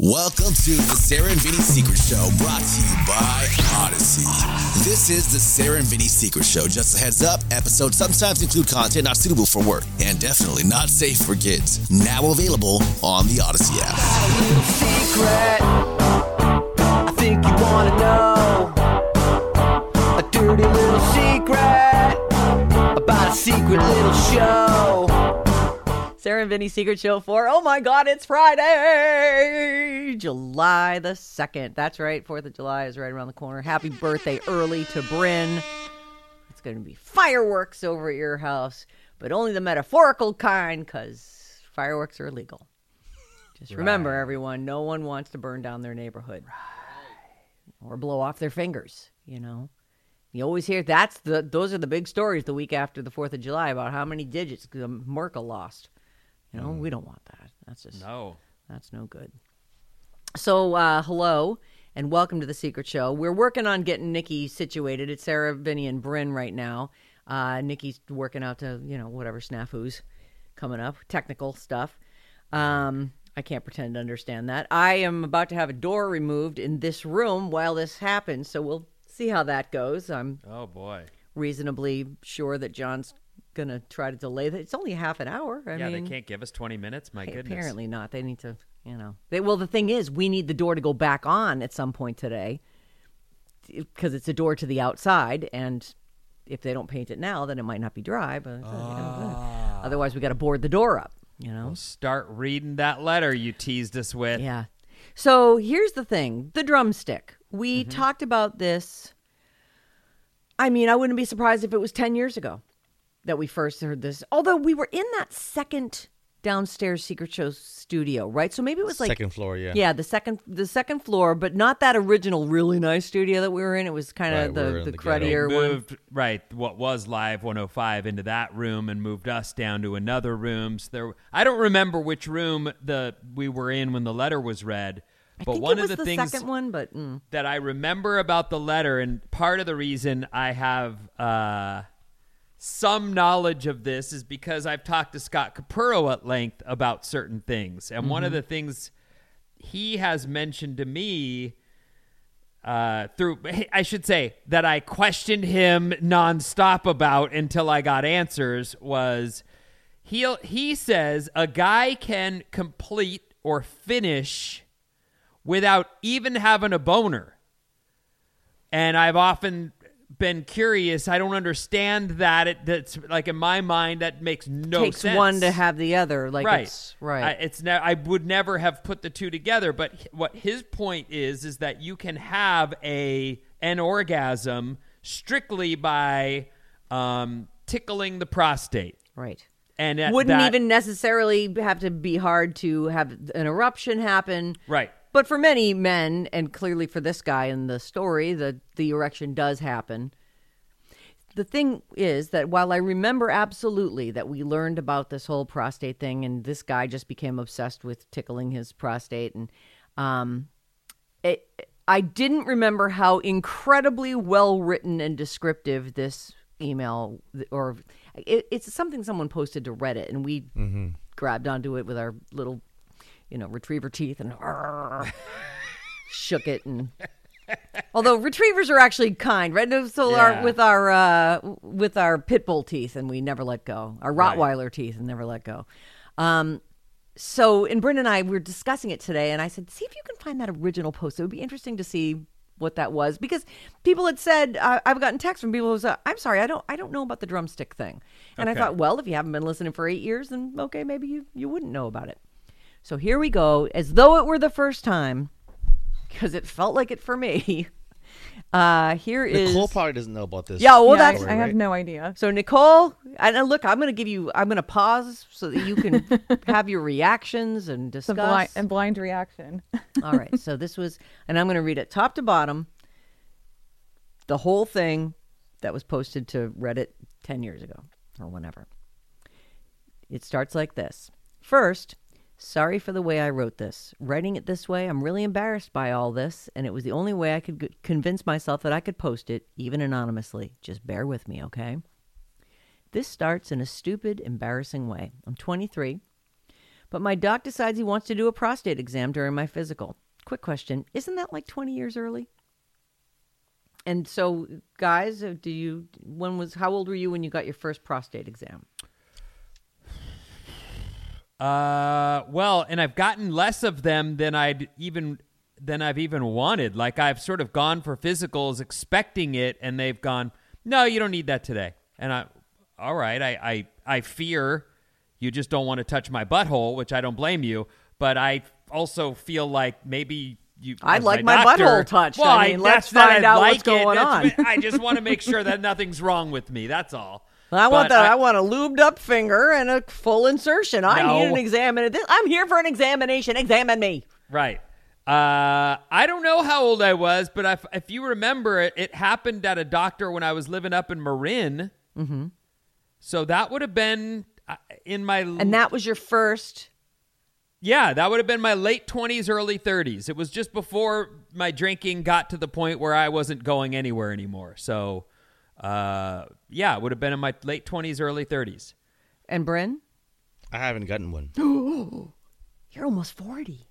Welcome to the Sarah and Vinny Secret Show, brought to you by Odyssey. This is the Sarah and Vinny Secret Show. Just a heads up, episodes sometimes include content not suitable for work and definitely not safe for kids. Now available on the Odyssey app. secret. I think you wanna know a dirty little secret about a secret little show. Sarah and Vinny Secret Show for, oh my God, it's Friday, July the 2nd. That's right, 4th of July is right around the corner. Happy birthday early to Bryn. It's going to be fireworks over at your house, but only the metaphorical kind because fireworks are illegal. Just remember, everyone, no one wants to burn down their neighborhood or blow off their fingers, you know? You always hear that's the those are the big stories the week after the Fourth of July about how many digits Merkel lost. You know, we don't want that. That's just No. that's no good. So, uh, hello and welcome to the Secret Show. We're working on getting Nikki situated. It's Sarah, Vinny, and Bryn right now. Uh, Nikki's working out to you know whatever snafus coming up, technical stuff. Um, I can't pretend to understand that. I am about to have a door removed in this room while this happens, so we'll see how that goes. I'm Oh boy. reasonably sure that John's gonna try to delay that. It's only half an hour. I yeah, mean, they can't give us 20 minutes. My goodness. Apparently not. They need to, you know. They, well, the thing is, we need the door to go back on at some point today because it's a door to the outside, and if they don't paint it now, then it might not be dry. But you know, uh, otherwise, we got to board the door up. You know. Start reading that letter you teased us with. Yeah. So here's the thing: the drumstick. We Mm-hmm. talked about this. I mean, I wouldn't be surprised if it was ten years ago that we first heard this. Although we were in that second downstairs secret show studio, right? So maybe it was like Second floor, yeah. yeah, the second the second floor, but not that original really nice studio that we were in. It was kind of we were the in the the ghetto. cruddier one. moved right what was live 105 into that room and moved us down to another room. So there, I don't remember which room the we were in when the letter was read. I But think one it was of the, the things second one, but mm. that I remember about the letter, and part of the reason I have uh, some knowledge of this is because I've talked to Scott Capurro at length about certain things. And one of the things he has mentioned to me uh, through, I should say, that I questioned him nonstop about until I got answers was he he says a guy can complete or finish without even having a boner. And I've often been curious. I don't understand that. It that's like in my mind that makes no takes sense. one to have the other. Like right, it's right. I, it's ne- I would never have put the two together. But h- what his point is is that you can have a an orgasm strictly by um, tickling the prostate. Right. And wouldn't that- even necessarily have to be hard to have an eruption happen. Right. But for many men, and clearly for this guy in the story, the the erection does happen. The thing is that while I remember absolutely that we learned about this whole prostate thing, and this guy just became obsessed with tickling his prostate, and um, it, I didn't remember how incredibly well written and descriptive this email or it, it's something someone posted to Reddit, and we grabbed onto it with our little, you know, retriever teeth and shook it and. Although retrievers are actually kind, right? So Yeah. our with our uh, with our pit bull teeth, and we never let go. Our Right. Rottweiler teeth, and never let go. Um, so, and Brenda and I we were discussing it today, and I said, see if you can find that original post. It would be interesting to see what that was because people had said uh, I've gotten texts from people who said, "I'm sorry, I don't, I don't know about the drumstick thing," and Okay. I thought, well, if you haven't been listening for eight years, then okay, maybe you you wouldn't know about it. So here we go, as though it were the first time, because it felt like it for me. Uh, here is Nicole probably doesn't know about this. Yeah, well, yeah, that's- I, have no idea. so Nicole, and look, I'm going to give you. I'm going to pause so that you can have your reactions and discuss. a blind and blind reaction. All right. So this was, and I'm going to read it top to bottom. The whole thing that was posted to Reddit 10 years ago or whenever. It starts like this. First, sorry for the way I wrote this. Writing it this way, I'm really embarrassed by all this, and it was the only way I could convince myself that I could post it, even anonymously. Just bear with me, okay? This starts in a stupid, embarrassing way. I'm 23, but my doc decides he wants to do a prostate exam during my physical. Quick question Isn't that like 20 years early? And so, guys, uh, do you, when was, how old were you when you got your first prostate exam? Uh, well, and I've gotten less of them than I'd even than I've even wanted. Like I've sort of gone for physicals expecting it, and they've gone, "No, you don't need that today." And I, all right, I I, I fear you just don't want to touch my butthole, which I don't blame you, but I also feel like maybe. You, I'd like my doctor- butthole touched. Well, I mean, let's find out what's it. going That's- on. I just want to make sure that nothing's wrong with me. That's all. I want that. I, want a lubed up finger and a full insertion. I need No. an examination. I'm here for an examination. Examine me. Right. Uh, I don't know how old I was, but if, if you remember, it, it happened at a doctor when I was living up in Marin. Mm-hmm. So that would have been uh, in my And that was your first. yeah, that would have been my late twenties, early thirties. It was just before my drinking got to the point where I wasn't going anywhere anymore. So, uh, yeah, it would have been in my late twenties, early thirties. And Bryn, I haven't gotten one. you're almost 40.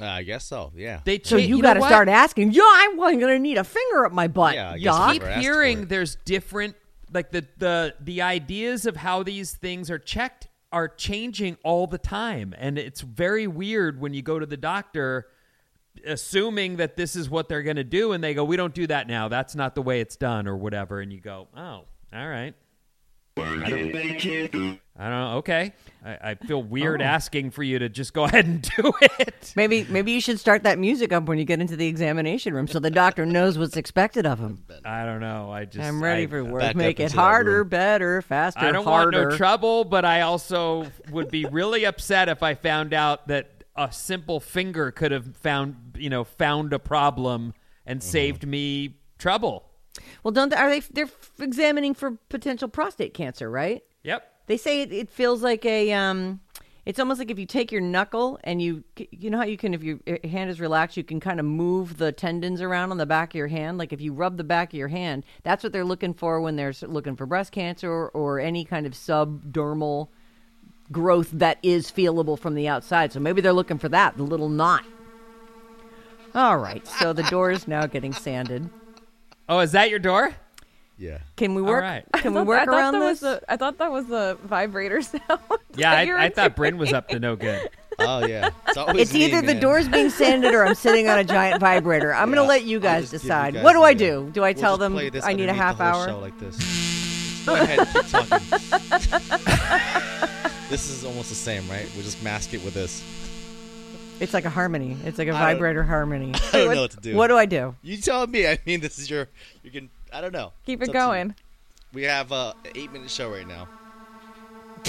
Uh, I guess so. Yeah. They So cha- you, know got to start asking, yeah, I'm going to need a finger up my butt. Yeah, I guess keep Never asked for hearing there's different like the the the ideas of how these things are checked are changing all the time and it's very weird when you go to the doctor assuming that this is what they're going to do and they go we don't do that now that's not the way it's done or whatever and you go oh all right I don't, I don't know. Okay, I, I feel weird oh. asking for you to just go ahead and do it. Maybe maybe you should start that music up when you get into the examination room so the doctor knows what's expected of him. I don't know. I just I'm ready I- for work. Make it harder, better, faster, I don't harder. want no trouble, but I also would be really upset if I found out that a simple finger could have found, you know, found a problem and saved me trouble. Well, don't are they? They're examining for potential prostate cancer, right? Yep. They say it, it feels like a um. It's almost like if you take your knuckle and you you know how you can if your hand is relaxed you can kind of move the tendons around on the back of your hand like if you rub the back of your hand that's what they're looking for when they're looking for breast cancer or, or any kind of subdermal growth that is feelable from the outside so maybe they're looking for that the little knot all right so the door is now getting sanded Oh, is that your door? Yeah. can we work right. can we work I thought around that this Was the, I thought that was the vibrator sound. Yeah, that you were I, I thought Bryn was up to no good. Oh yeah. It's, always It's me, either the man. door's being sanded or I'm sitting on a giant vibrator. I'm Yeah, going to let you guys just give you decide. guys what do I do? Do I we'll tell them I need a underneath half the whole hour? Show like this. Go ahead, keep talking. This is almost the same, right? We'll just mask it with this. It's like a harmony. It's like a I don't- vibrator harmony. I don't know what to do. What do I do? You tell me. I mean, this is your. You can. I don't know. Keep It's it up to you. going. We have uh, an eight-minute show right now.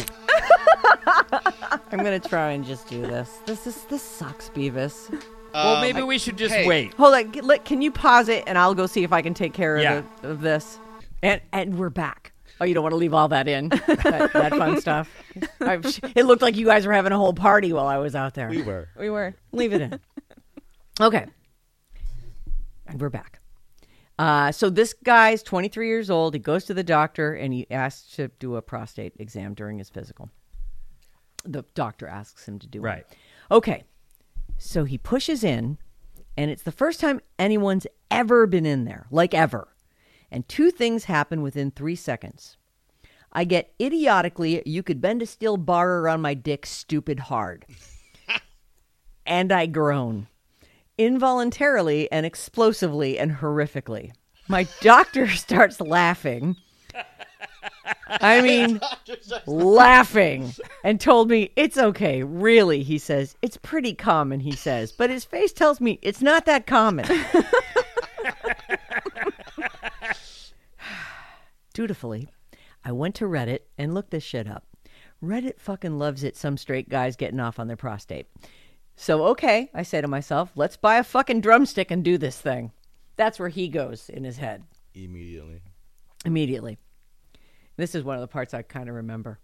I'm going to try and just do this. This is this sucks, Beavis. Well, Um, maybe we should just hey. wait. Hold on. Can you pause it and I'll go see if I can take care of, the, of this? And and we're back. Oh, you don't want to leave all that in? that, that fun stuff. I've, it looked like you guys were having a whole party while I was out there. We were. We were. Leave it in. Okay. And we're back. Uh, so this guy's 23 years old. He goes to the doctor and he asks to do a prostate exam during his physical. The doctor asks him to do Right. it. Right. Okay. So he pushes in, and it's the first time anyone's ever been in there, like ever. And two things happen within three seconds. I get idiotically, you could bend a steel bar around my dick stupid hard. and I groan involuntarily and explosively and horrifically. My doctor starts laughing. I mean, laughing and told me it's okay. Really, he says. It's pretty common, he says. But his face tells me it's not that common. Dutifully, I went to Reddit and looked this shit up. Reddit fucking loves it, some straight guys getting off on their prostate. So, okay, I say to myself, let's buy a fucking drumstick and do this thing. That's where he goes in his head Immediately. immediately. This is one of the parts I kind of remember.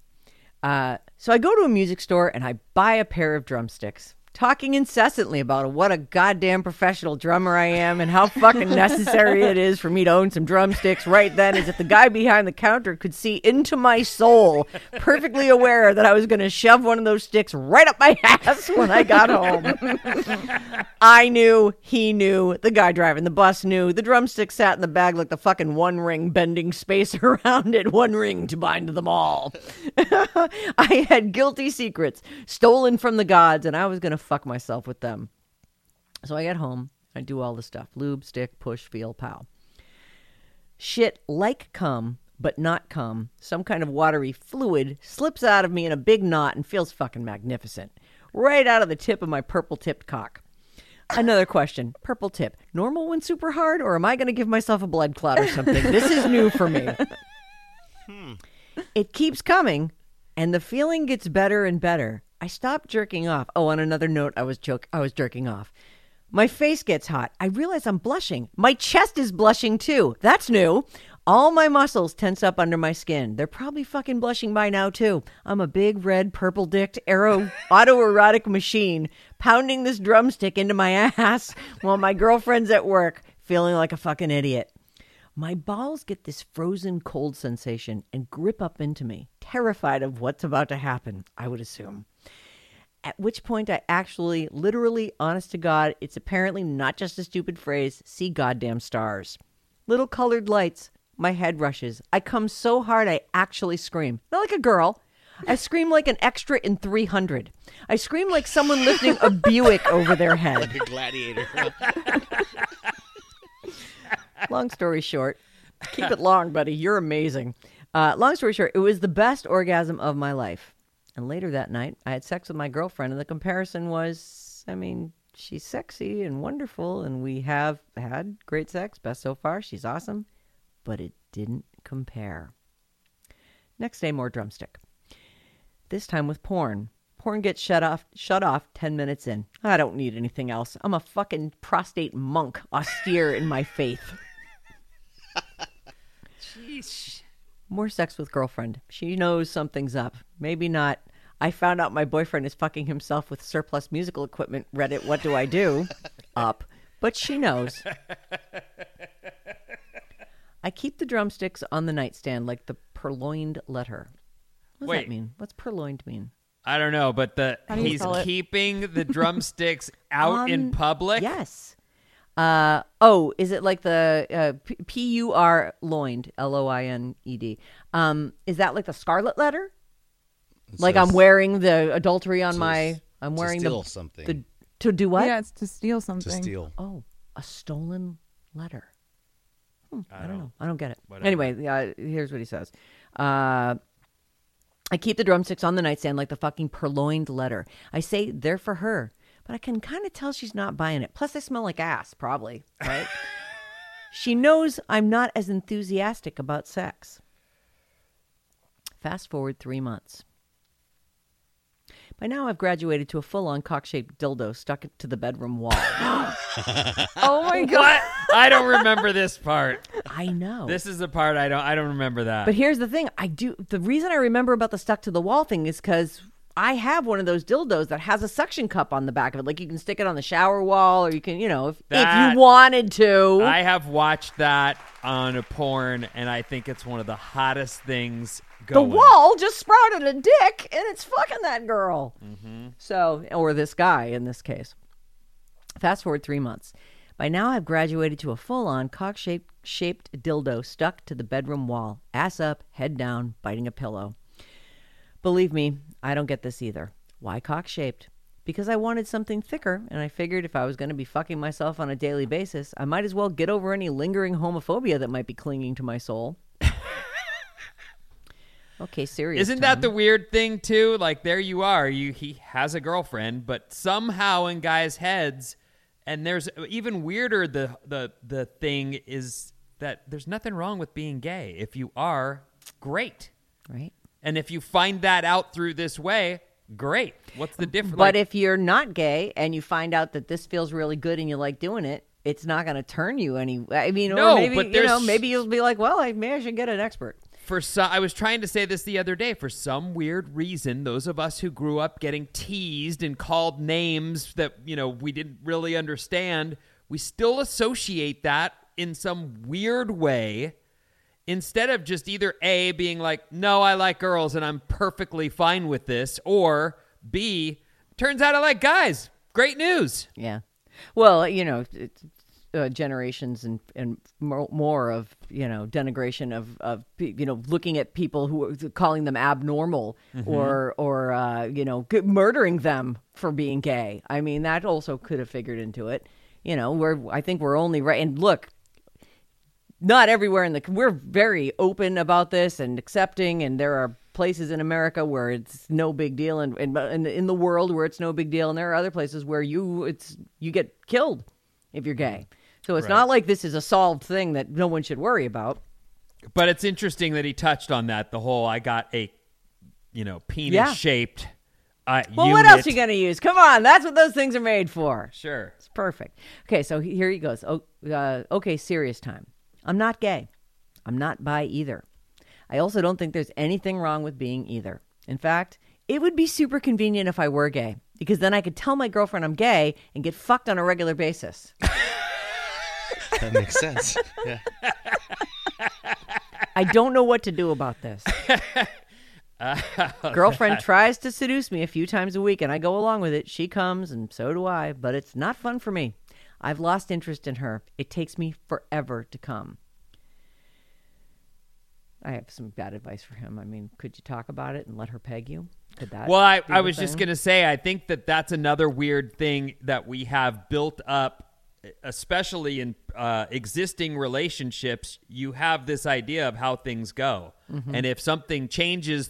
Uh, so I go to a music store and I buy a pair of drumsticks, talking incessantly about what a goddamn professional drummer I am and how fucking necessary it is for me to own some drumsticks right then, as if the guy behind the counter could see into my soul, perfectly aware that I was going to shove one of those sticks right up my ass when I got home. I knew, he knew, the guy driving the bus knew, the drumstick sat in the bag like the fucking one ring bending space around it, one ring to bind them all. I had guilty secrets stolen from the gods, and I was going to fuck myself with them. So I get home, I do all the stuff lube, stick, push, feel, pow. Shit like cum, but not cum, some kind of watery fluid slips out of me in a big knot and feels fucking magnificent. Right out of the tip of my purple tipped cock. Another question. Purple tip. Normal when super hard, or am I going to give myself a blood clot or something? this is new for me. Hmm. It keeps coming, and the feeling gets better and better. I stop jerking off. Oh, on another note, I was joke I was jerking off. My face gets hot. I realize I'm blushing. My chest is blushing too. That's new. All my muscles tense up under my skin. They're probably fucking blushing by now too. I'm a big red purple dicked arrow autoerotic machine pounding this drumstick into my ass while my girlfriend's at work feeling like a fucking idiot. My balls get this frozen cold sensation and grip up into me, terrified of what's about to happen, I would assume. At which point I actually, literally, honest to God, it's apparently not just a stupid phrase, see goddamn stars. Little colored lights, my head rushes. I come so hard I actually scream. Not like a girl. I scream like an extra in 300. I scream like someone lifting a Buick over their head. A gladiator. long story short, keep it long, buddy. You're amazing. Uh, long story short, it was the best orgasm of my life. And later that night, I had sex with my girlfriend, and the comparison was I mean, she's sexy and wonderful, and we have had great sex, best so far. She's awesome, but it didn't compare. Next day, more drumstick. This time with porn. Porn gets shut off shut off 10 minutes in. I don't need anything else. I'm a fucking prostate monk, austere in my faith. More sex with girlfriend. She knows something's up. Maybe not. I found out my boyfriend is fucking himself with surplus musical equipment. Reddit, what do I do? up. But she knows. I keep the drumsticks on the nightstand like the purloined letter. What does Wait. that mean? What's purloined mean? I don't know, but the How do you he's spell it? keeping the drumsticks out in On- public. Yes. Uh, oh, is it like the uh, P- P-U-R loined, L-O-I-N-E-D? Um, is that like the scarlet letter? Like I'm wearing the adultery on to my. I'm to wearing steal the, something. the to do what? Yeah, it's to steal something. to steal. Oh, a stolen letter. Hmm, I, don't know. don't- I don't get it. whatever. Anyway, uh, here's what he says. Uh, I keep the drumsticks on the nightstand like the fucking purloined letter. I say they're for her, but I can kind of tell she's not buying it. Plus, they smell like ass, probably, right? she knows I'm not as enthusiastic about sex. Fast forward three months. By now, I've graduated to a full on cock shaped dildo stuck to the bedroom wall. Oh my god. What? I don't remember this part. I know. This is the part I don't. I don't remember that. But here's the thing: I do. The reason I remember about the stuck to the wall thing is because I have one of those dildos that has a suction cup on the back of it. Like you can stick it on the shower wall, or you can, you know, if, if you wanted to. I have watched that on a porn, and I think it's one of the hottest things the wall just sprouted a dick, and it's fucking that girl. Mm-hmm. So, or this guy in this case. Fast forward three months. By now, I've graduated to a full on cock shaped dildo stuck to the bedroom wall, ass up, head down, biting a pillow. Believe me, I don't get this either. Why cock shaped? Because I wanted something thicker, and I figured if I was going to be fucking myself on a daily basis, I might as well get over any lingering homophobia that might be clinging to my soul. Okay, serious. Isn't that the weird thing too? Like there you are, you he has a girlfriend, but somehow in guys' heads, and there's even weirder. The the the thing is that there's nothing wrong with being gay. If you are, great. right? And if you find that out through this way, great. What's the difference? But if you're not gay and you find out that this feels really good and you like doing it, it's not going to turn you any. I mean, No, or maybe but you know, maybe you'll be like, well, I, maybe I should get an expert. For I was trying to say this the other day. For some weird reason, those of us who grew up getting teased and called names that you know we didn't really understand, we still associate that in some weird way. Instead of just either A being like, no, I like girls and I'm perfectly fine with this, or B, turns out I like guys. Great news. Yeah. Well, you know, uh, generations and and more, of you know denigration of of you know looking at people who are calling them abnormal or or uh, you know murdering them for being gay. I mean, that also could have figured into it. You know, we're I think we're only right. And look, not everywhere in the we're very open about this and accepting and there are places in america where it's no big deal and, and, and in the world where it's no big deal and there are other places where you it's you get killed if you're gay so it's not like this is a solved thing that no one should worry about But it's interesting that he touched on that. The whole I got a, you know, penis Yeah. shaped. Uh, well what else are you gonna use come on that's what those things are made for Sure. It's perfect. Okay, so here he goes. Oh, uh, okay, serious time. I'm not gay. I'm not bi either. I also don't think there's anything wrong with being either. In fact, it would be super convenient if I were gay because then I could tell my girlfriend I'm gay and get fucked on a regular basis. That makes sense. Yeah. I don't know what to do about this. Girlfriend tries to seduce me a few times a week and I go along with it. She comes and so do I, but it's not fun for me. I've lost interest in her. It takes me forever to come. I have some bad advice for him. I mean, could you talk about it and let her peg you? Could that? Well, I, I was just going to say, I think that that's another weird thing that we have built up, especially in uh, existing relationships. You have this idea of how things go. Mm-hmm. And if something changes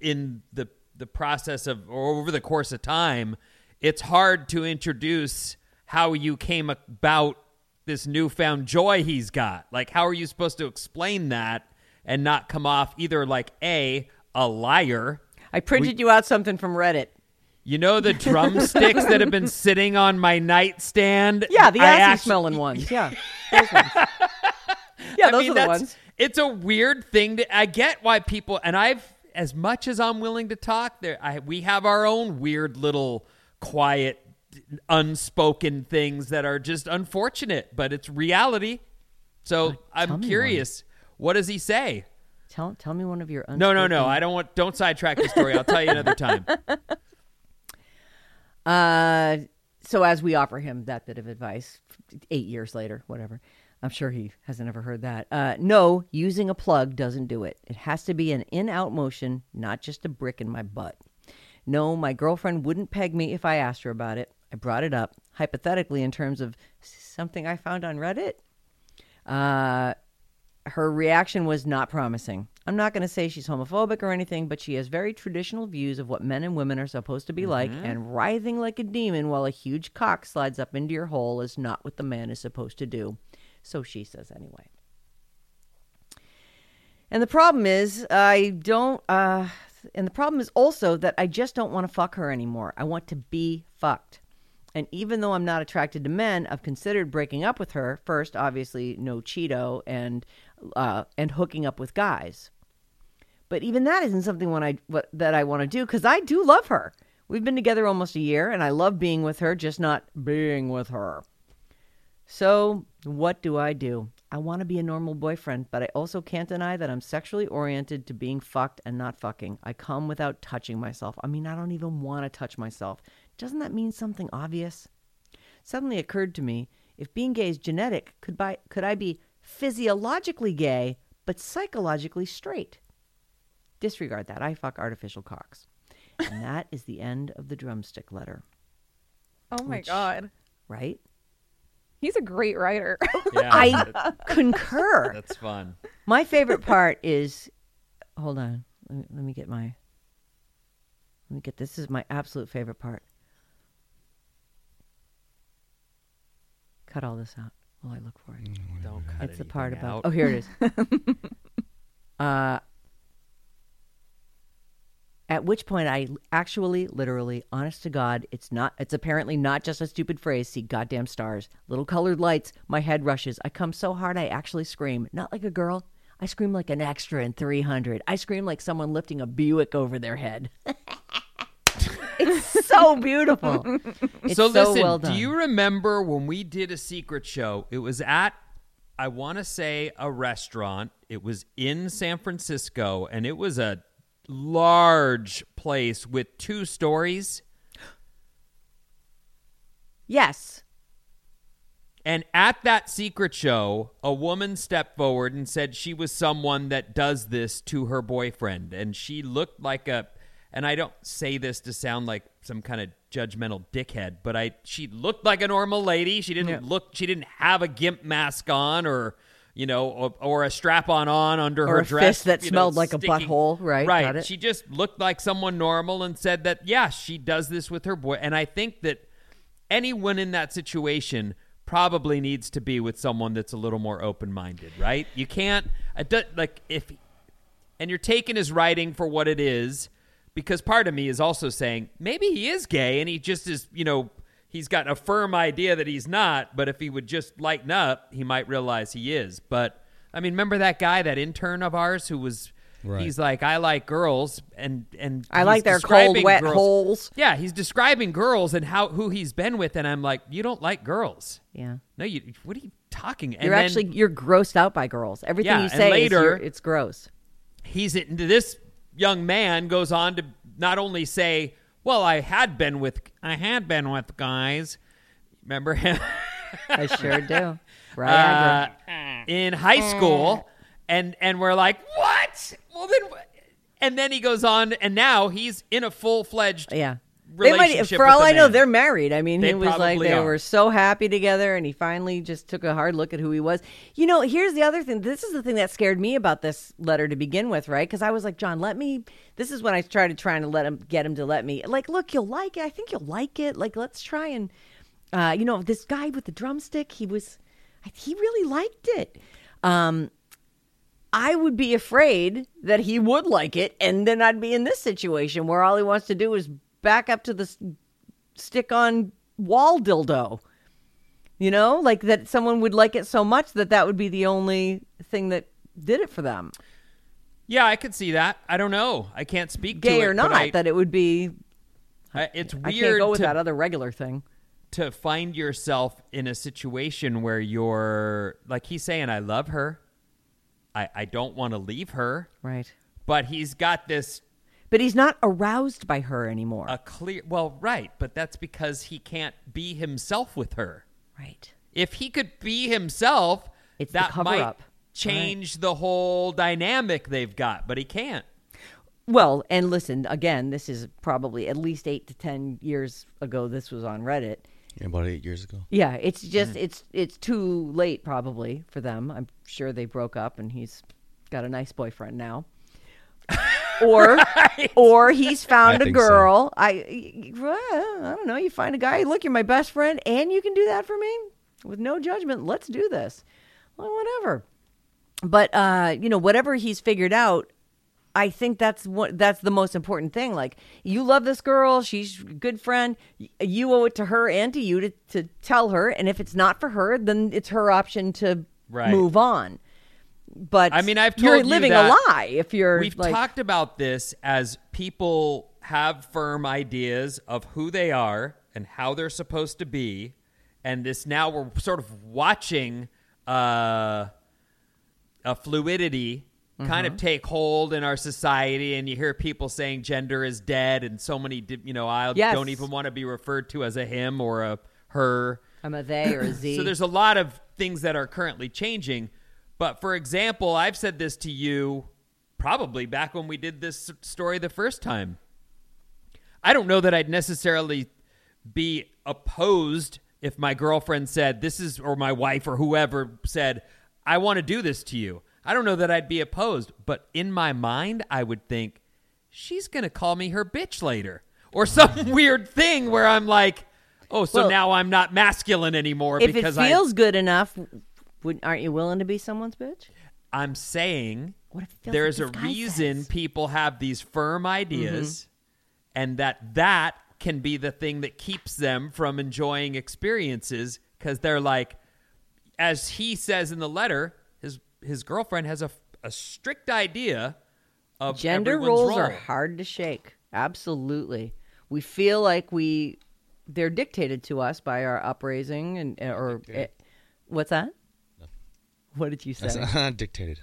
in the, the process of, or over the course of time, it's hard to introduce how you came about this newfound joy he's got. Like, how are you supposed to explain that and not come off either like A, a liar? I printed you out something from Reddit. You know the drumsticks that have been sitting on my nightstand? Yeah, the I assy smelling ones. Yeah, those ones. Yeah, I those mean, are the ones. It's a weird thing to. I get why people and I've as much as I'm willing to talk. There, I, we have our own weird little quiet, unspoken things that are just unfortunate, but it's reality. So I'm me curious. What does he say? Tell tell me one of your No, no, no. I don't want. Don't sidetrack the story. I'll tell you another time. Uh, so as we offer him that bit of advice, eight years later, whatever, I'm sure he hasn't ever heard that. Uh, no, using a plug doesn't do it. It has to be an in-out motion, not just a brick in my butt. No, my girlfriend wouldn't peg me if I asked her about it. I brought it up hypothetically in terms of something I found on Reddit. Uh, her reaction was not promising. I'm not going to say she's homophobic or anything, but she has very traditional views of what men and women are supposed to be like, and writhing like a demon while a huge cock slides up into your hole is not what the man is supposed to do. So she says anyway. And the problem is, I don't, uh, and the problem is also that I just don't want to fuck her anymore. I want to be fucked. And even though I'm not attracted to men, I've considered breaking up with her. First, obviously, no cheating and uh, and hooking up with guys. But even that isn't something when I what, that I want to do because I do love her. We've been together almost a year, and I love being with her, just not being with her. So, what do I do? I want to be a normal boyfriend, but I also can't deny that I'm sexually oriented to being fucked and not fucking. I come without touching myself. I mean, I don't even want to touch myself. Doesn't that mean something obvious? Suddenly occurred to me If being gay is genetic, could, by, could I be physiologically gay but psychologically straight? Disregard that. I fuck artificial cocks. And that is the end of the drumstick letter, Oh my Which- god. right? He's a great writer. Yeah, I concur. that's fun. My favorite part is hold on. Let me, let me get my let me get this is my absolute favorite part. Cut all this out while I look for it. Don't cut it's the part anything about out. Oh, here it is. uh at which point I actually, literally, honest to God, it's not it's apparently not just a stupid phrase, see goddamn stars. Little colored lights, my head rushes. I come so hard I actually scream. Not like a girl. I scream like an extra in 300. I scream like someone lifting a Buick over their head. it's so beautiful. It's so so, listen, well do you remember when we did a secret show? It was at I want to say a restaurant. It was in San Francisco and it was a large place with two stories. Yes. And at that secret show, a woman stepped forward and said she was someone that does this to her boyfriend. And she looked like a, and I don't say this to sound like some kind of judgmental dickhead, but I, she looked like a normal lady. She didn't look, she didn't have a gimp mask on or, you know, or, or a strap on on under Or her dress. that you know, smelled like a butthole, right, Right. She just looked like someone normal and said that, yeah, she does this with her boy. And I think that anyone in that situation probably needs to be with someone that's a little more open-minded, right? You can't do- like if and you're taking his writing for what it is because part of me is also saying maybe he is gay and he just is, you know, he's got a firm idea that he's not, but if he would just lighten up, he might realize he is. But I mean, remember that guy, that intern of ours who was Right. he's like I like girls and and I like their cold, wet girls- holes. Yeah, he's describing girls and how who he's been with and I'm like, you don't like girls. Yeah. No, you. What are you talking? And You're then actually you're grossed out by girls. Everything Yeah, you say later- you're- it's gross. he's into this young man goes on to not only say, "Well, I had been with I had been with guys." Remember him I sure do. Right. uh, in high school, and and we're like, "What?" Well, then, and then he goes on, and now he's in a full fledged yeah. They might, for all I know, they're married. I mean, They he was like they are. were so happy together, and he finally just took a hard look at who he was. You know, here's the other thing. This is the thing that scared me about this letter to begin with, right? Because I was like, John, let me. This is when I started trying to let him get him to let me. Like, look, you'll like it. I think you'll like it. Like, let's try and, uh, you know, this guy with the drumstick. He was, he really liked it. Um, I would be afraid that he would like it, and then I'd be in this situation where all he wants to do is back up to the stick on wall dildo. You know, like that someone would like it so much that that would be the only thing that did it for them, Yeah, I could see that. I don't know. I can't speak gay to it, or not. I- that it would be. I- it's weird I can't go with to that other regular thing. to find yourself in a situation where you're like he's saying i love her i, I don't want to leave her Right. but he's got this But he's not aroused by her anymore. a clear well right but that's because he can't be himself with her right. if he could be himself It's the that might cover-up. change the whole dynamic they've got but he can't Well, and listen, again, this is probably at least eight to ten years ago. This was on Reddit. Yeah, about eight years ago. Yeah, it's just Mm. it's it's too late probably for them. I'm sure they broke up and he's got a nice boyfriend now. Or or he's found I a think so. girl. I well, I don't know, you find a guy, look, you're my best friend and you can do that for me with no judgment. Let's do this. Well, whatever. But uh, you know, whatever he's figured out, I think that's what that's the most important thing. Like you love this girl, she's a good friend. You owe it to her and to you to, to tell her. And if it's not for her, then it's her option to Right. move on. But I mean, I've you're told you living that a lie if you're We've like, talked about this as people have firm ideas of who they are and how they're supposed to be, and this now we're sort of watching uh, a fluidity kind of take hold in our society, and you hear people saying gender is dead, and so many, you know, I Yes. don't even want to be referred to as a him or a her. I'm a they or a Z. So there's a lot of things that are currently changing. But for example, I've said this to you probably back when we did this story the first time. I don't know that I'd necessarily be opposed if my girlfriend said, This is, or my wife or whoever said, I want to do this to you. I don't know that I'd be opposed. But in my mind, I would think, She's going to call me her bitch later. Or some weird thing where I'm like, Oh, so Well, now I'm not masculine anymore if it because feels good enough, would, aren't you willing to be someone's bitch? I'm saying What if it feels there's like a reason says? people have these firm ideas Mm-hmm. and that that can be the thing that keeps them from enjoying experiences because they're like as he says in the letter his his girlfriend has a, a strict idea of Gender roles role. are hard to shake. Absolutely. We feel like we they're dictated to us by our upraising and or what's that? What did you say? That's dictated.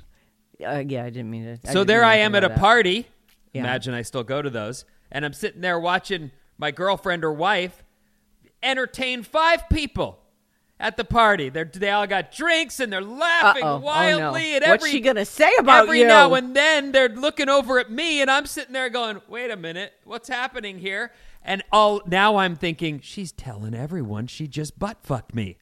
Uh, yeah, I didn't mean to. I so there I am at a that. party. Yeah. Imagine I still go to those. And I'm sitting there watching my girlfriend or wife entertain five people at the party. They're, they all got drinks and they're laughing Uh-oh. Oh, wildly. no. And What's every, she gonna say about every you? now and then they're looking over at me and I'm sitting there going, wait a minute, what's happening here? And all now I'm thinking, she's telling everyone she just butt fucked me.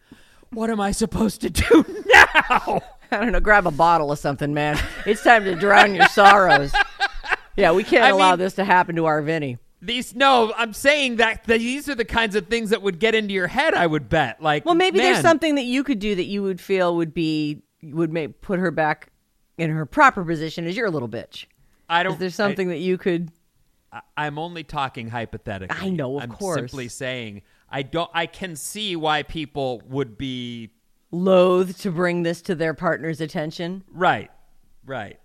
What am I supposed to do now? I don't know. Grab a bottle of something, man. It's time to drown your sorrows. Yeah, we can't I allow mean- this to happen to our Vinny. These no, I'm saying that, these are the kinds of things that would get into your head. I would bet. Like, Well, maybe there's something that you could do that you would feel would be would make put her back in her proper position as your little bitch. I don't. Is there something that you could? I, I'm only talking hypothetically. I know, of I'm course. Simply saying, I don't. I can see why people would be loath to bring this to their partner's attention. right, right.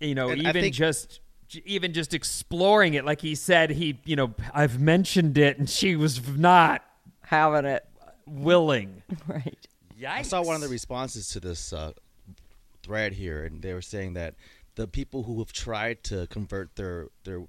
You know, And even think- just even just exploring it, like he said, he, you know, I've mentioned it, and she was not Having it. willing. Right. Yikes! I saw one of the responses to this uh, thread here, and they were saying that the people who have tried to convert their their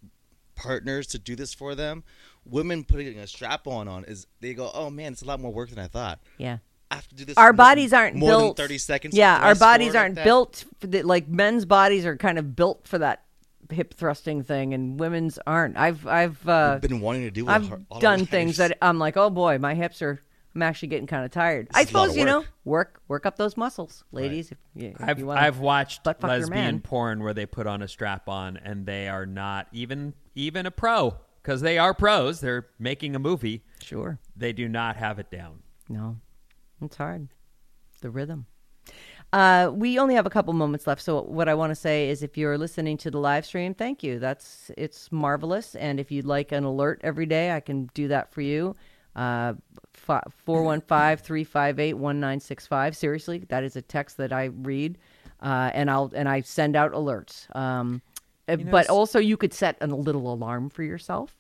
partners to do this for them, women putting a strap on on is they go, oh man, it's a lot more work than I thought. Yeah. I have to do this. Our more- bodies aren't more built. than thirty seconds. Yeah, our bodies aren't that. built for the, like men's bodies are kind of built for that hip thrusting thing, and women's aren't. I've I've uh, been wanting to do. I've all done things that I'm like, oh boy, my hips are. I'm actually getting kind of tired. I is a lot suppose you know, work. work work up those muscles, ladies. If you, if I've you I've watched butt fuck lesbian man. porn where they put on a strap on and they are not even even a pro because they are pros. They're making a movie. Sure. They do not have it down. No, it's hard. The rhythm. Uh, we only have a couple moments left, so what I want to say is, if you're listening to the live stream, thank you. That's it's marvelous, and if you'd like an alert every day, I can do that for you. Uh, Four one five three five eight one nine six five. Seriously, that is a text that I read, uh, and I'll and I send out alerts. Um, uh, know, but also, you could set a little alarm for yourself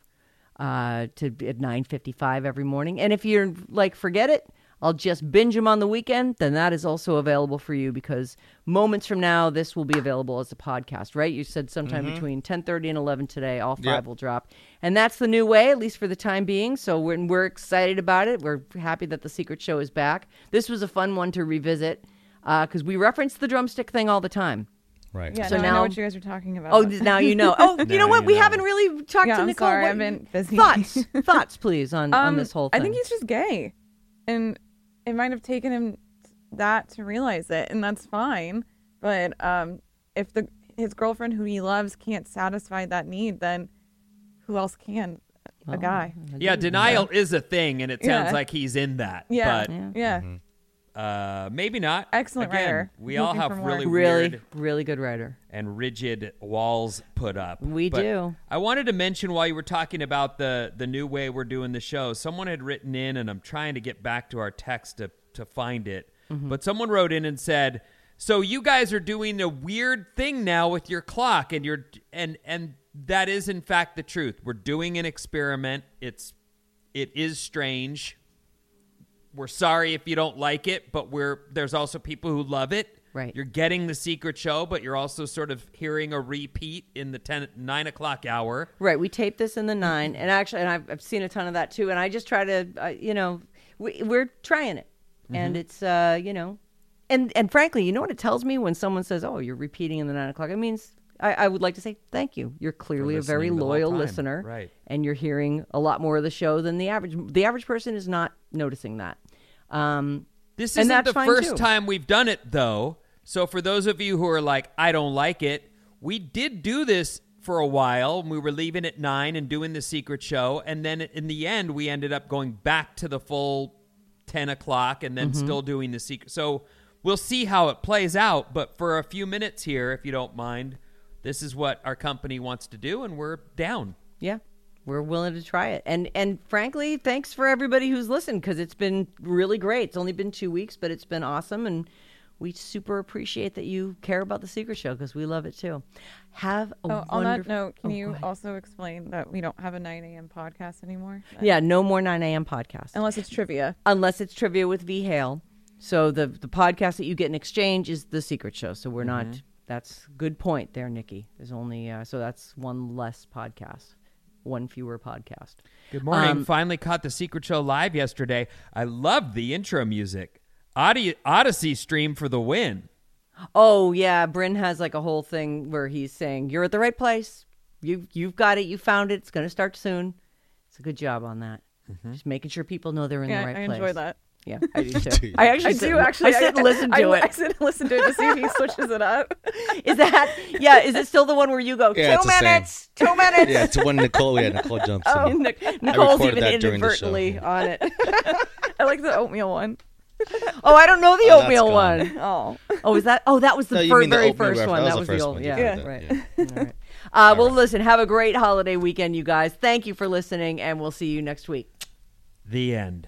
uh, to at 9:55 every morning. And if you're like, forget it, I'll just binge them on the weekend. Then that is also available for you because moments from now, this will be available as a podcast. Right? You said sometime between 10:30 and 11 today. All five Yep. will drop, and that's the new way, at least for the time being. So we're we're excited about it. We're happy that the Secret Show is back. This was a fun one to revisit because we reference the drumstick thing all the time. Right. Yeah, So now, I know what you guys are talking about. Oh, now you know. Oh, you know what? you We know. haven't really talked Yeah, to I'm Nicole. sorry, What- I've been busy. Thoughts, thoughts, please, on, on Um, this whole thing. I think he's just gay, and it might have taken him that to realize it, and that's fine. But um, if the his girlfriend who he loves can't satisfy that need, then who else can? A guy. Yeah, denial is a thing, and it sounds Yeah. like he's in that. Yeah. But Yeah. Uh, maybe not. Excellent Again, writer. We all have for more. really really, really good writer. and rigid walls put up. We But do. I wanted to mention while you were talking about the the new way we're doing the show, someone had written in, and I'm trying to get back to our text to to find it. Mm-hmm. But someone wrote in and said, "So you guys are doing a weird thing now with your clock, and you're and and that is in fact the truth. We're doing an experiment. It's it is strange. We're sorry if you don't like it, but we're there's also people who love it. Right. You're getting the secret show, but you're also sort of hearing a repeat in the 10, 9 o'clock hour. Right. We taped this in the nine, and actually, and I've, I've seen a ton of that too. And I just try to, uh, you know, we, we're trying it, Mm-hmm. and it's uh, you know, and and frankly, you know what it tells me when someone says, "Oh, you're repeating in the nine o'clock." It means I, I would like to say thank you. You're clearly a very listening the whole loyal listener, Right. And you're hearing a lot more of the show than the average. The average person is not noticing that. Um, This isn't that's the first too. time we've done it, though. So for those of you who are like, I don't like it, we did do this for a while. We were leaving at nine and doing the secret show, and then in the end, we ended up going back to the full ten o'clock, and then Mm-hmm. still doing the secret. So we'll see how it plays out. But for a few minutes here, if you don't mind, this is what our company wants to do, and we're down. Yeah, we're willing to try it. And and frankly, thanks for everybody who's listened because it's been really great. It's only been two weeks, but it's been awesome, and we super appreciate that you care about the Secret Show because we love it too. Have a Oh, on that note, can Oh, you also explain that we don't have a 9 a.m. podcast anymore? Yeah, no more 9 a.m. podcast Unless it's trivia. unless it's trivia with V Hale. So the the podcast that you get in exchange is the Secret Show. So we're Mm-hmm. not. That's good point there, Nikki. There's only uh, so that's one less podcast, one fewer podcast. Good morning. Um, Finally caught the Secret Show live yesterday. I loved the intro music. Audi- Audacy stream for the win. Oh yeah, Bryn has like a whole thing where he's saying you're at the right place. You you've got it. You found it. It's going to start soon. It's a good job on that. Just making sure people know they're in Yeah, the right I place. enjoy that. Yeah, I do too. do. I actually I sit, do actually. I sit and listen to I, it. I sit and listen to it to see if he switches it up. Is that yeah? Is it still the one where you go Yeah, two minutes, two minutes? Yeah, it's when Nicole. Yeah, Nicole jumps Oh, in. Nic- Nicole's recorded even that during the show, inadvertently on it. I like the oatmeal one. Oh, I don't know the Oh, oatmeal gone. one. Oh, Oh, is that? Oh, that was the No, fir- the very first ref- one. that That was was the the old. one you Yeah, did right. yeah. All right. Uh, well, listen. Have a great holiday weekend, you guys. Thank you for listening, and we'll see you next week. The end.